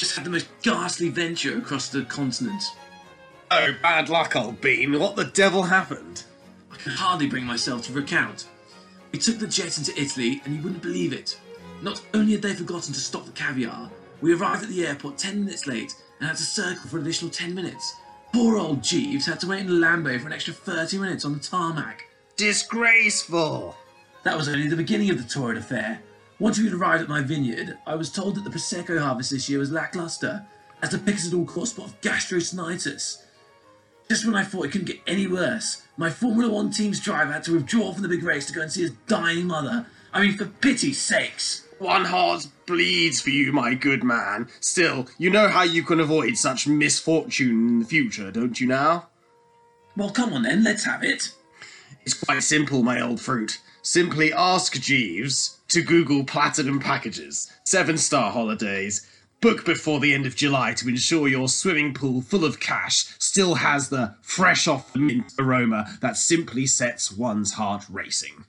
just had the most ghastly venture across the continent. Oh, bad luck, old bean. What the devil happened? I can hardly bring myself to recount. We took the jet into Italy, and you wouldn't believe it. Not only had they forgotten to stop the caviar, we arrived at the airport 10 minutes late and had to circle for an additional 10 minutes. Poor old Jeeves had to wait in the Lambo for an extra 30 minutes on the tarmac. Disgraceful. That was only the beginning of the torrid affair. Once we had arrived at my vineyard, I was told that the Prosecco harvest this year was lackluster, as the pickers had all caught spot of gastrosnitis. Just when I thought it couldn't get any worse, my Formula One team's driver had to withdraw from the big race to go and see his dying mother. I mean, for pity's sakes. One heart bleeds for you, my good man. Still, you know how you can avoid such misfortune in the future, don't you now? Well, come on then, let's have it. It's quite simple, my old fruit. Simply ask Jeeves to Google Platinum Packages, seven star holidays. Book before the end of July to ensure your swimming pool full of cash still has the fresh off the mint aroma that simply sets one's heart racing.